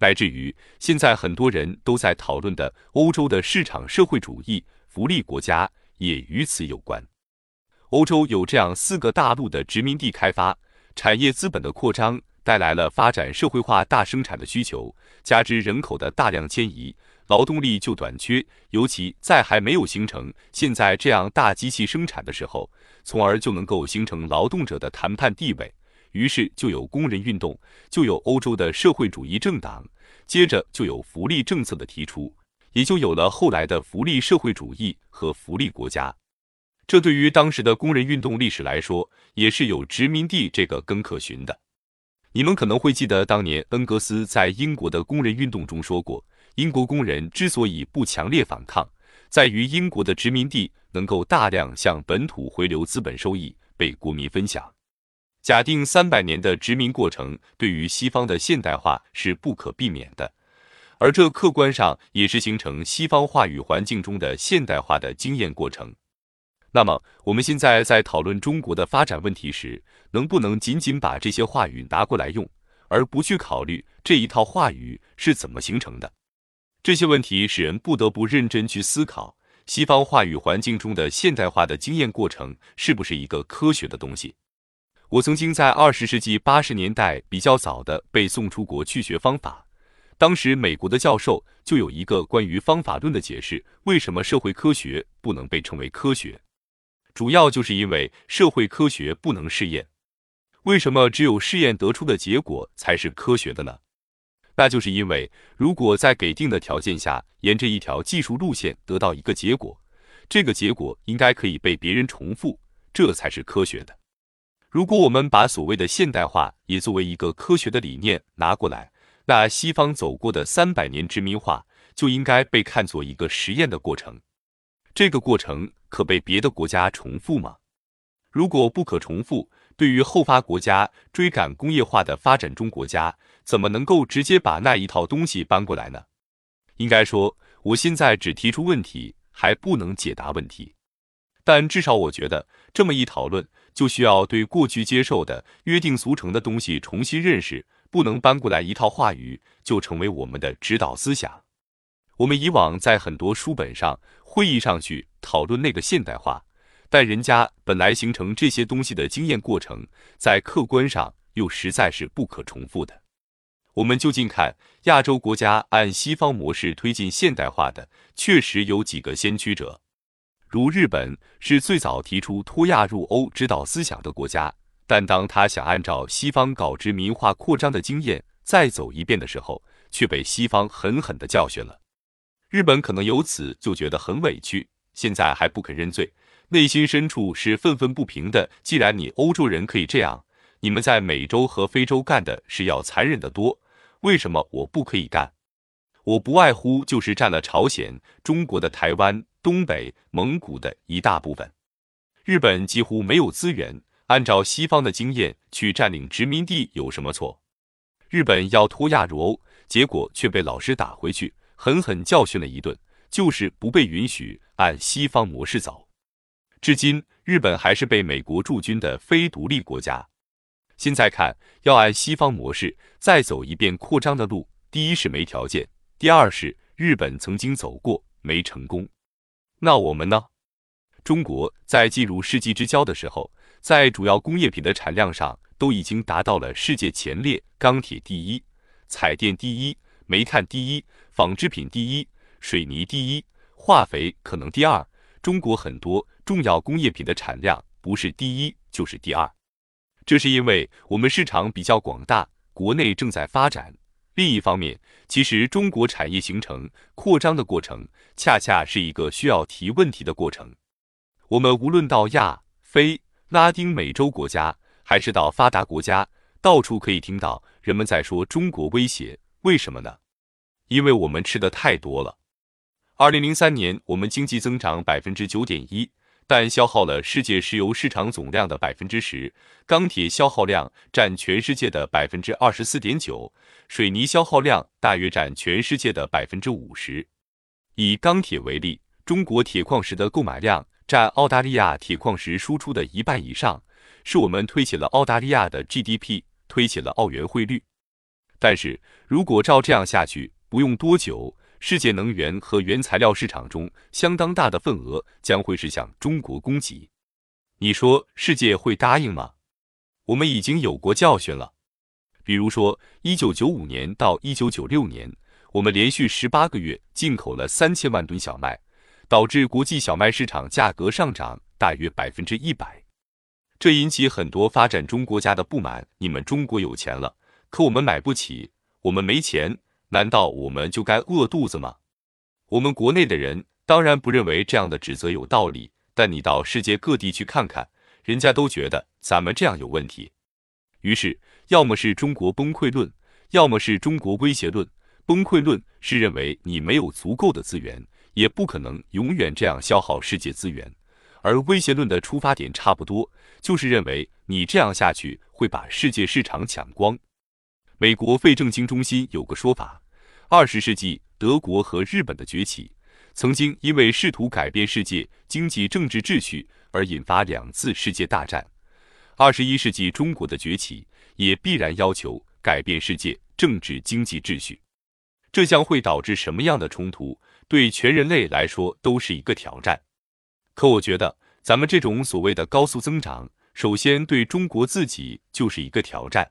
乃至于现在很多人都在讨论的欧洲的市场社会主义福利国家也与此有关。欧洲有这样四个大陆的殖民地开发，产业资本的扩张带来了发展社会化大生产的需求，加之人口的大量迁移，劳动力就短缺。尤其在还没有形成现在这样大机器生产的时候，从而就能够形成劳动者的谈判地位。于是就有工人运动，就有欧洲的社会主义政党，接着就有福利政策的提出，也就有了后来的福利社会主义和福利国家。这对于当时的工人运动历史来说，也是有殖民地这个根可循的。你们可能会记得，当年恩格斯在英国的工人运动中说过，英国工人之所以不强烈反抗，在于英国的殖民地能够大量向本土回流资本收益，被国民分享。假定三百年的殖民过程对于西方的现代化是不可避免的，而这客观上也是形成西方话语环境中的现代化的经验过程。那么，我们现在在讨论中国的发展问题时，能不能仅仅把这些话语拿过来用，而不去考虑这一套话语是怎么形成的？这些问题使人不得不认真去思考：西方话语环境中的现代化的经验过程是不是一个科学的东西？我曾经在二十世纪八十年代比较早的被送出国去学方法，当时美国的教授就有一个关于方法论的解释：为什么社会科学不能被称为科学？主要就是因为社会科学不能试验。为什么只有试验得出的结果才是科学的呢？那就是因为如果在给定的条件下，沿着一条技术路线得到一个结果，这个结果应该可以被别人重复，这才是科学的。如果我们把所谓的现代化也作为一个科学的理念拿过来，那西方走过的三百年殖民化就应该被看作一个实验的过程。这个过程可被别的国家重复吗？如果不可重复，对于后发国家追赶工业化的发展中国家，怎么能够直接把那一套东西搬过来呢？应该说，我现在只提出问题，还不能解答问题。但至少我觉得，这么一讨论。就需要对过去接受的约定俗成的东西重新认识，不能搬过来一套话语就成为我们的指导思想。我们以往在很多书本上、会议上去讨论那个现代化，但人家本来形成这些东西的经验过程，在客观上又实在是不可重复的。我们就近看亚洲国家按西方模式推进现代化的，确实有几个先驱者。如日本是最早提出脱亚入欧指导思想的国家，但当他想按照西方搞殖民化扩张的经验再走一遍的时候，却被西方狠狠地教训了。日本可能由此就觉得很委屈，现在还不肯认罪，内心深处是愤愤不平的。既然你欧洲人可以这样，你们在美洲和非洲干的是要残忍得多，为什么我不可以干？我不外乎就是占了朝鲜、中国的台湾。东北、蒙古的一大部分，日本几乎没有资源，按照西方的经验去占领殖民地有什么错？日本要脱亚入欧，结果却被老师打回去，狠狠教训了一顿，就是不被允许按西方模式走。至今，日本还是被美国驻军的非独立国家。现在看，要按西方模式再走一遍扩张的路，第一是没条件，第二是日本曾经走过没成功。那我们呢？中国在进入世纪之交的时候，在主要工业品的产量上都已经达到了世界前列，钢铁第一，彩电第一，煤炭第一，纺织品第一，水泥第一，化肥可能第二。中国很多重要工业品的产量不是第一就是第二，这是因为我们市场比较广大，国内正在发展。另一方面，其实中国产业形成扩张的过程，恰恰是一个需要提问题的过程。我们无论到亚非拉丁美洲国家，还是到发达国家，到处可以听到人们在说中国威胁。为什么呢？因为我们吃的太多了。二零零三年，我们经济增长百分之九点一。但消耗了世界石油市场总量的百分之十，钢铁消耗量占全世界的百分之二十四点九，水泥消耗量大约占全世界的百分之五十。以钢铁为例，中国铁矿石的购买量占澳大利亚铁矿石输出的一半以上，是我们推起了澳大利亚的 GDP，推起了澳元汇率。但是如果照这样下去，不用多久，世界能源和原材料市场中相当大的份额将会是向中国供给。你说世界会答应吗？我们已经有过教训了，比如说一九九五年到一九九六年，我们连续十八个月进口了三千万吨小麦，导致国际小麦市场价格上涨大约百分之一百。这引起很多发展中国家的不满。你们中国有钱了，可我们买不起，我们没钱，难道我们就该饿肚子吗？我们国内的人当然不认为这样的指责有道理，但你到世界各地去看看，人家都觉得咱们这样有问题。于是，要么是中国崩溃论，要么是中国威胁论。崩溃论是认为你没有足够的资源，也不可能永远这样消耗世界资源。而威胁论的出发点差不多，就是认为你这样下去会把世界市场抢光。美国费正清中心有个说法：二十世纪德国和日本的崛起，曾经因为试图改变世界经济政治秩序而引发两次世界大战；二十一世纪中国的崛起，也必然要求改变世界政治经济秩序。这将会导致什么样的冲突？对全人类来说都是一个挑战。可我觉得，咱们这种所谓的高速增长，首先对中国自己就是一个挑战。